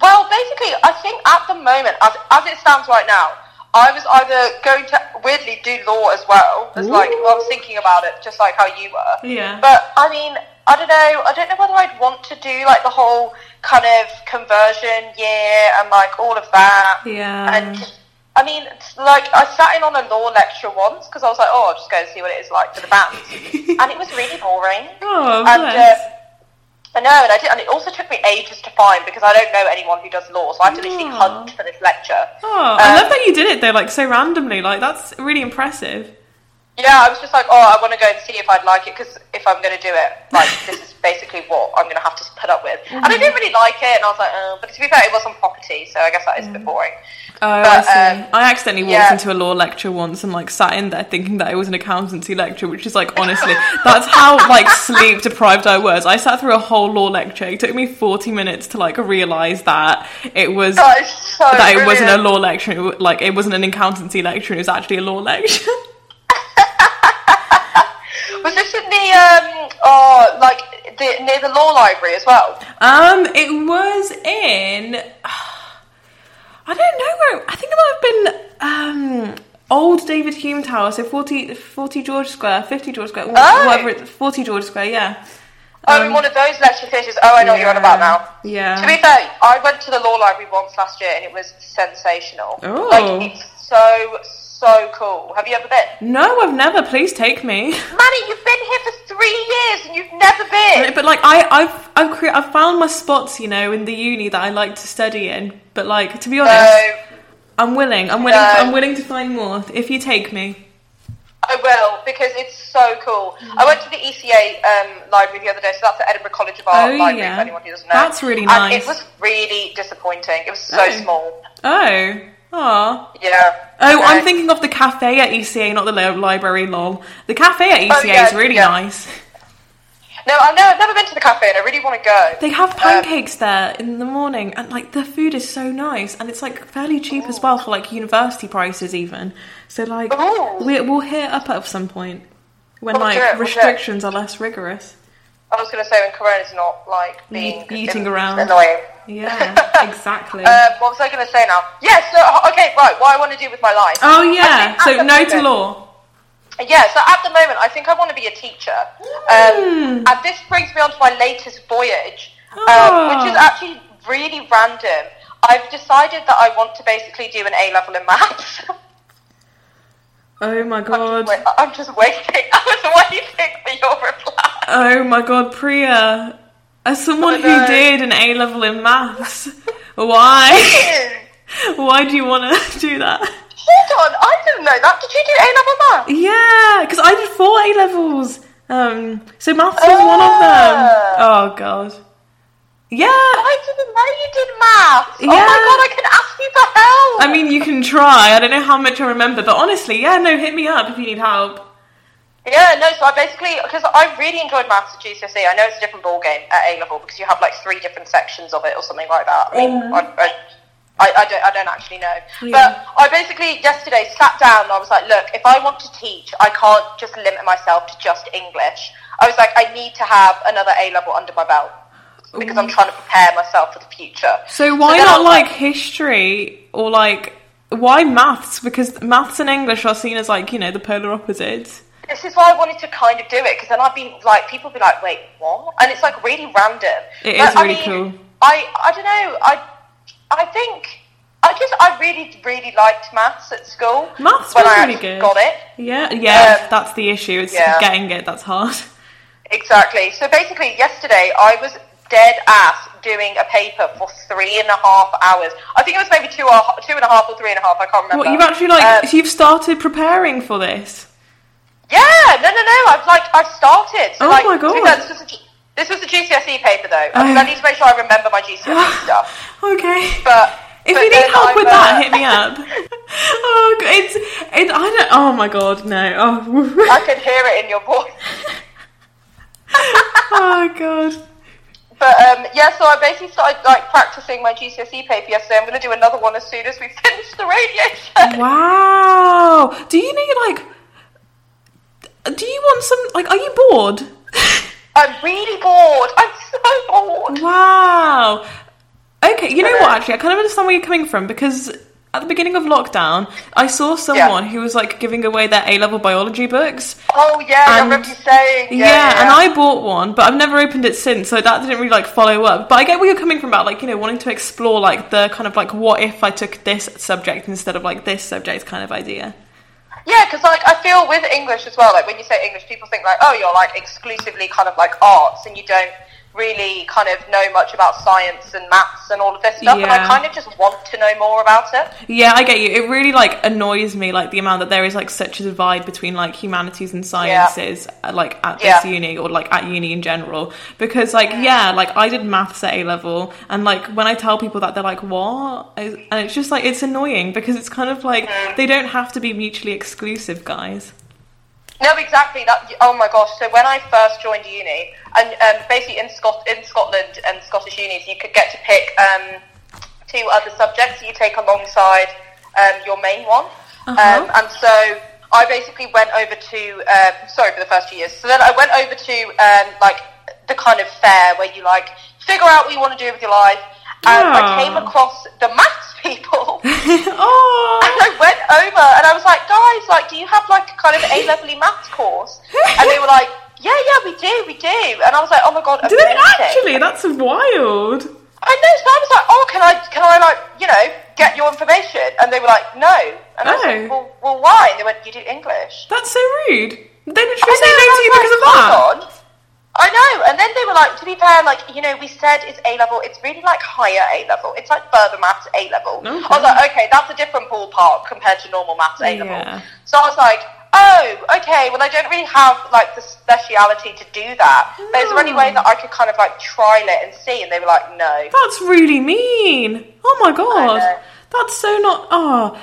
Well, basically, I think at the moment, as, as it stands right now, I was either going to weirdly do law as well, as like well, I was thinking about it, just like how you were. Yeah. But I mean, I don't know. I don't know whether I'd want to do like the whole kind of conversion year and like all of that. Yeah. And I mean, it's like I sat in on a law lecture once because I was like, oh, I'll just go and see what it is like for the bands, and it was really boring. Oh, And uh, I know, and I did, and it also took me ages to find because I don't know anyone who does law, so I had to literally hunt for this lecture. Oh, I Um, love that you did it though, like so randomly. Like that's really impressive. Yeah, I was just like, oh, I want to go and see if I'd like it because if I'm going to do it, like this is basically what I'm going to have to put up with. And I Mm-hmm. didn't really like it, and I was like, oh, but to be fair, it was on property, so I guess that is a bit boring. Oh, But, I see. um, I accidentally walked yeah. into a law lecture once and like sat in there thinking that it was an accountancy lecture, which is like honestly, that's how like sleep deprived I was. I sat through a whole law lecture. It took me forty minutes to like realize that it was That so that it wasn't a law lecture. It, like it wasn't an accountancy lecture. It was actually a law lecture. Was this in the um, oh, like the, near the law library as well? Um, it was in. I don't know where. I think it might have been um old David Hume Tower, so 40, 40 George Square, fifty George Square, Oh. whatever. It's, Forty George Square, yeah. Oh, Um, in one of those lecture theatres. Oh, I know what you're on about now. Yeah. To be fair, I went to the law library once last year, and it was sensational. Oh. Like it's so so cool. Have you ever been? No, I've never. Please take me. Manny, you've been here for three years and you've never been. But like I, I've, I've, cre- I've found my spots, you know, in the uni that I like to study in. But like, to be honest, No, I'm willing. I'm willing. No. I'm willing to find more if you take me. I will because it's so cool. I went to the ECA um, library the other day, so that's the Edinburgh College of Art Oh, library. yeah. For anyone who doesn't know, That's really And nice. it was really disappointing. It was so Oh. small. Oh, oh. Yeah. Oh, Okay. I'm thinking of the cafe at ECA, not the library. Lol. The cafe at ECA Oh, yeah, is really yeah. nice. No, I know. I've never been to the cafe, and I really want to go. They have Um, pancakes there in the morning, and like the food is so nice, and it's like fairly cheap as well for like university prices even. So like we, we'll hit up at some point when We'll like it, we'll restrictions are less rigorous. I was going to say when Corona's not like being eating around. annoying. Yeah, exactly. Uh, what was I going to say now? Yes. so, okay. Right. What I want to do with my life. oh yeah, so no to law. Yeah, so at the moment, I think I want to be a teacher. Um, and this brings me on to my latest voyage, um, Oh. which is actually really random. I've decided that I want to basically do an A level in maths. Oh my god. Wait, I'm just waiting. I was waiting for your reply. Oh my god, Priya. As someone who did an A level in maths, why? why do you want to do that? Hold on, I didn't know that. Did you do A level maths? Yeah, because I did four A levels. Um, so maths was one of them. Oh god. Yeah. I didn't know you did maths. Yeah. Oh my god, I can ask you for help. I mean, you can try. I don't know how much I remember, but honestly, yeah, no, hit me up if you need help. Yeah, no, so I basically, because I really enjoyed maths at GCSE. I know it's a different ball game at A level because you have like three different sections of it or something like that. I mean, Mhm. I, I, I, I, don't, I don't actually know. Yeah. But I basically yesterday sat down and I was like, look, if I want to teach, I can't just limit myself to just English. I was like, I need to have another A level under my belt because I'm trying to prepare myself for the future. So why I not was like history or like why maths? Because maths and English are seen as like you know the polar opposites. This is why I wanted to kind of do it because then I'd be like, people be like, wait, what? And it's like really random. It But, is I really mean, cool. I I don't know. I I think I just I really really liked maths at school. Maths when was I really good. got it. Yeah, yeah, Um, that's the issue. It's yeah. getting it that's hard. Exactly. So basically, yesterday I was dead ass doing a paper for three and a half hours. I think it was maybe two or two and a half or three and a half. I can't remember. What you've actually like Um, so you've started preparing for this. Yeah, no, no, no. I've like I've started. So, Oh like, my God. fair, This was a, G- this was a GCSE paper though. I, mean. I need to make sure I remember my GCSE stuff. Okay. But if but you need help I'm, with uh, that, hit me up. oh, it's it. I don't. Oh my god, no. Oh, I can hear it in your voice. oh god. But um, yeah, so I basically started like practicing my GCSE paper yesterday. I'm going to do another one as soon as we finish the radio show. Wow. Do you need like? Do you want some? Like, are you bored? I'm really bored. I'm so bored. Wow. Okay, you know what? Actually, I kind of understand where you're coming from because at the beginning of lockdown, I saw someone who was like giving away their A level biology books. Oh yeah, I And- remember you saying. Yeah, Yeah, yeah, and I bought one, but I've never opened it since, so that didn't really like follow up. But I get where you're coming from about like you know wanting to explore like the kind of like what if I took this subject instead of like this subject kind of idea. Yeah, because like I feel with English as well, like when you say English, people think like, oh, you're like exclusively kind of like arts, and you don't really kind of know much about science and maths and all of this stuff, and I kind of just want to know more about it. Yeah, I get you. It really like annoys me like the amount that there is like such a divide between like humanities and sciences uh, like at this Yeah. Mm. uni or like at uni in general because like yeah, like I did maths at A level and like when I tell people that they're like what? And it's just like it's annoying because it's kind of like Mm. they don't have to be mutually exclusive, guys. No, exactly. That. Oh my gosh! So when I first joined uni, and um, basically in Scot in Scotland and Scottish unis, you could get to pick um, two other subjects that you take alongside um, your main one. Uh-huh. Um, and so I basically went over to. Um, sorry for the first few years. So then I went over to um, like the kind of fair where you like figure out what you want to do with your life. Aw. I oh. came across the maths people. oh, And I went over and I was like, guys, like, do you have like a kind of A level maths course? And they were like, yeah, yeah, we do, we do. And I was like, oh my god, do they actually? That's wild. I know. So I was like, oh, can I, can I like, you know, get your information? And they were like, no. And I was Oh. like, well, well, why? And they went, you do English. That's so rude. They literally say no to you because of like, that. hold on. I know, and then they were like, to be fair, like, you know, we said it's A level, it's really like higher A level. It's like further maths A level. Okay. I was like, okay, that's a different ballpark compared to normal maths A level. Yeah. So I was like, oh, okay, well, I don't really have like the speciality to do that. But is there any way that I could kind of like trial it and see? And they were like, no. That's really mean. Oh my god. That's so not. Oh.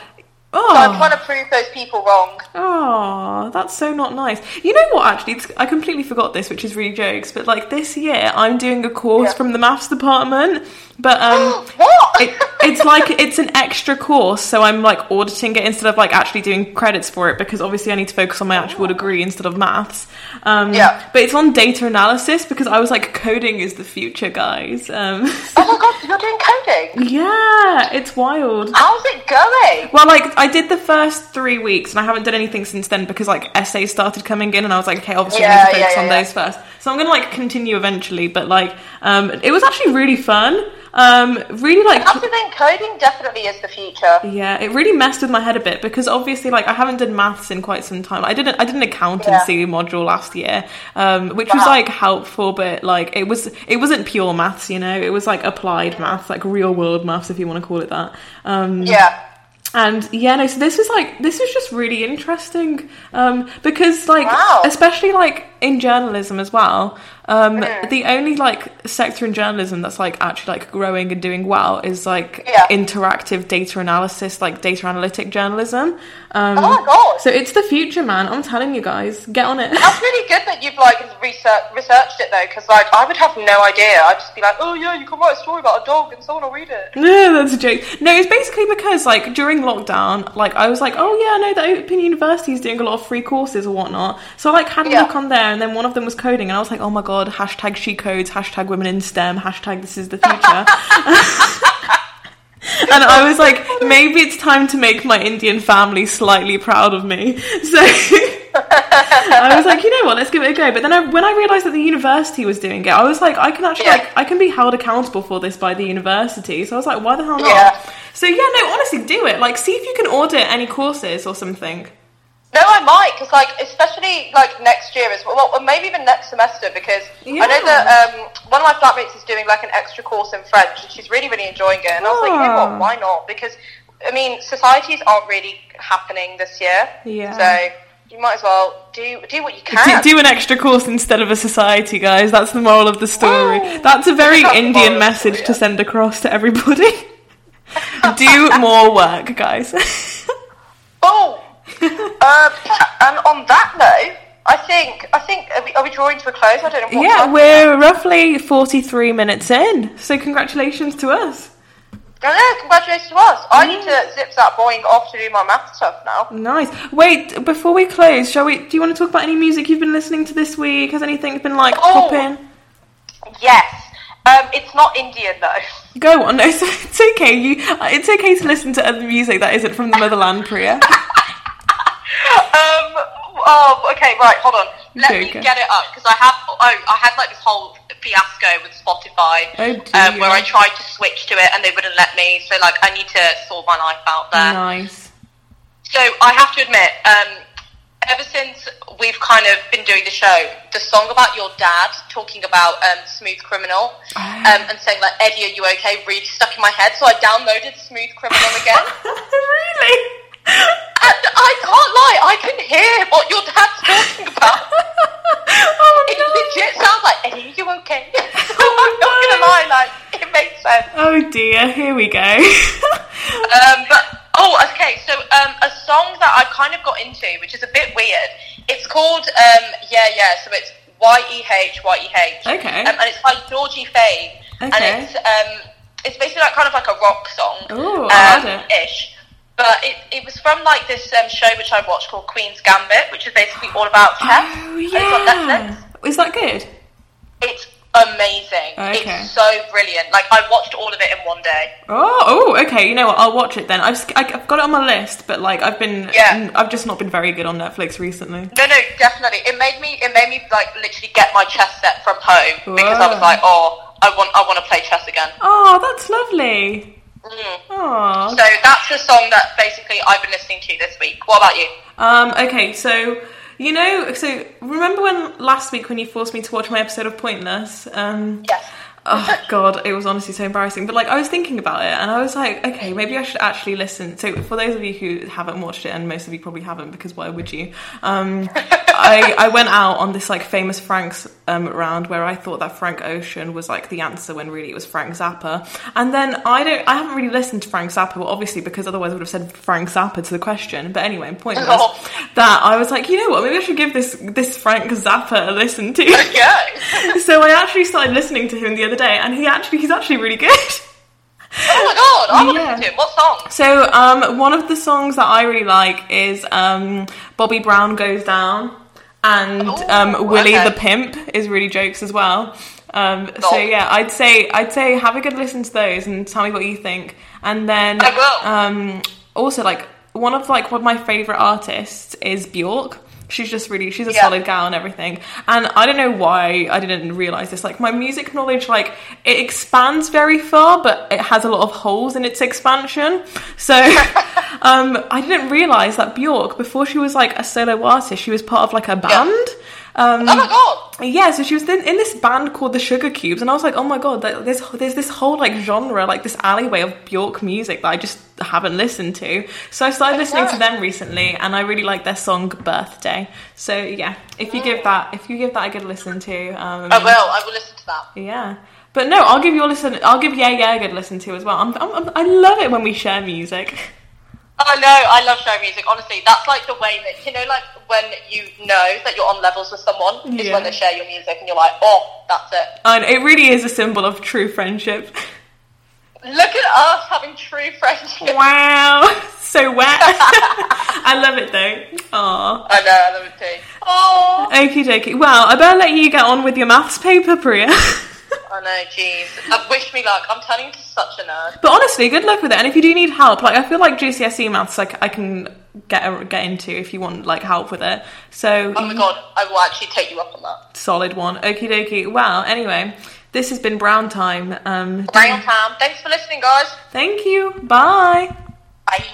So ah. I'm Oh. trying to prove those people wrong. Oh, that's so not nice. You know what? Actually, I completely forgot this, which is really jokes. But like this year, I'm doing a course Yeah. from the maths department. But um, it, it's like it's an extra course, so I'm like auditing it instead of like actually doing credits for it because obviously I need to focus on my actual degree instead of maths. Um, Yeah. But it's on data analysis because I was like, coding is the future, guys. Um, oh my god, you're doing coding? yeah, it's wild. How's it going? Well, like I did the first three weeks, and I haven't done anything since then because like essays started coming in, and I was like, okay, obviously I need to focus yeah, on yeah, those first. So I'm gonna like continue eventually, but like um, it was actually really fun. Um, really like the coding definitely is the future. yeah, it really messed with my head a bit because obviously, like, I haven't done maths in quite some time. I did not I did an accountancy module last year, um, which was like helpful, but like it was it wasn't pure maths, you know. It was like applied maths, like real world maths, if you want to call it that. Um, Yeah. and yeah, no, so this was like this was just really interesting um, because like Wow. especially like in journalism as well. Um, Mm. The only like sector in journalism that's like actually like growing and doing well is like Yeah. interactive data analysis, like data analytic journalism. Um, Oh my god. So it's the future, man. I'm telling you guys, get on it. That's really good that you've like research, researched it though, because like I would have no idea. I'd just be like, oh yeah, you can write a story about a dog and someone will read it. No, that's a joke. No, it's basically because like during lockdown, like I was like, oh yeah, no, the Open University is doing a lot of free courses or whatnot. So I like had a Yeah. look on there, and then one of them was coding, and I was like, oh my god, hashtag she codes, hashtag women in STEM, hashtag this is the future. and I was like, maybe it's time to make my Indian family slightly proud of me. So. I was like, you know what, let's give it a go. But then I, when I realised that the university was doing it, I was like, I can actually, Yeah. like, I can be held accountable for this by the university. So I was like, why the hell not? Yeah. So yeah, no, honestly, do it. Like, see if you can audit any courses or something. No, I might, because like especially like next year as well, well, or maybe even next semester, because I know that um, one of my flatmates is doing like an extra course in French, and she's really really enjoying it. And I was like, you know Ah. what, why not? Because I mean, societies aren't really happening this year, Yeah. So you might as well do do what you can. do an extra course instead of a society, guys. That's the moral of the story. Woo! That's a very That's Indian message story, to send across to everybody. do more work, guys. Oh, um, and on that note, I think I think are we, are we drawing to a close? I don't know. What yeah, we're roughly 43 minutes in. So congratulations to us. Yeah, congratulations to us. I need to zip that boing off to do my math stuff now. Nice. Wait, before we close, shall we? Do you want to talk about any music you've been listening to this week? Has anything been like Oh. popping? Yes. Um, it's not Indian though. Go on. No, it's, it's okay. You, it's okay to listen to other music that isn't from the motherland, Priya. Oh. Okay. Right. Hold on. Let me get it up because I have. Oh, I had like this whole fiasco with Spotify, Oh, um, where I tried to switch to it and they wouldn't let me. So like, I need to sort my life out there. nice. So I have to admit, um, ever since we've kind of been doing the show, the song about your dad talking about um, Smooth Criminal um, and saying like Eddie, are you okay? Really stuck in my head, so I downloaded Smooth Criminal again. really? And I can't lie, I can hear what your dad's talking about. oh, It no. legit sounds like Eddie, are you okay? Oh, I'm not no. gonna lie, like it makes sense. Oh dear, here we go. Um, but oh, okay. So um, a song that I kind of got into, which is a bit weird. It's called um, yeah, yeah. So it's Y E H Y E H. Okay. Um, and it's by Georgie Fame. And it's um, it's basically like kind of like a rock song. Ooh, um. Ish. But it, it was from like this um, show which I watched called Queen's Gambit, which is basically all about chess. oh it's on yeah. Netflix. Is that good? It's amazing. Okay. It's so brilliant. Like I watched all of it in one day. Oh, oh, okay. You know what? I'll watch it then. I've I've got it on my list, but like I've been, Yeah. I've just not been very good on Netflix recently. No, no, definitely. It made me. It made me like literally get my chess set from home because I was like, oh, I want, I want to play chess again. Oh, that's lovely. Mm. So that's the song that basically I've been listening to this week. What about you? Um. Okay. So you know, so remember when last week when you forced me to watch my episode of Pointless? Um. Yes. Oh god, it was honestly so embarrassing. But like, I was thinking about it, and I was like, okay, maybe I should actually listen. So for those of you who haven't watched it, and most of you probably haven't, because why would you? Um, I I went out on this like famous Frank's um, round where I thought that Frank Ocean was like the answer when really it was Frank Zappa. And then I don't, I haven't really listened to Frank Zappa, well, obviously because otherwise I would have said Frank Zappa to the question. But anyway, point was Oh. that I was like, you know what, maybe I should give this this Frank Zappa a listen to. Yeah. so I actually started listening to him the other day, and he actually he's actually really good. oh my god, I want to listen to him. What song? So um, one of the songs that I really like is um, Bobby Brown Goes Down, and Ooh, um, Willie okay. the Pimp is really jokes as well. Um, so yeah, I'd say I'd say have a good listen to those and tell me what you think. And then. Um, also like one of like one of my favorite artists is Bjork. She's just really she's a Yeah. solid gal and everything. And I don't know why I didn't realize this. Like my music knowledge, like it expands very far, but it has a lot of holes in its expansion. So um, I didn't realize that Bjork, before she was like a solo artist, she was part of like a band. Um, Oh my god. yeah, so she was in, in this band called the Sugar Cubes, and I was like, oh my god, there's there's this whole like genre, like this alleyway of Bjork music that I just haven't listened to. So I started listening to them recently, and I really like their song Birthday. So yeah, if you give that if you give that a good listen to, um, I will. I will listen to that. yeah. But no, I'll give you a listen. I'll give Yeh Yeh a good listen to as well. I'm, I'm, I love it when we share music. I know, I love show music. Honestly, that's like the way that you know, like when you know that you're on levels with someone is Yeah. when they share your music, and you're like, oh, that's it. And it really is a symbol of true friendship. Look at us having true friendship. Wow, so wet. I love it though. Aww. I know, I love it too. Oh, Okie dokie. Well, I better let you get on with your maths paper, Priya. I know, jeez. Uh, wish me luck. I'm turning into such a nerd. but honestly, good luck with it. And if you do need help, like I feel like GCSE maths, like I can get a, get into if you want like help with it. So Oh my god, I will actually take you up on that. solid one. Okie dokie. Well, anyway, this has been Brown Time. Um, Brown time. Thanks for listening, guys. thank you. Bye. Bye.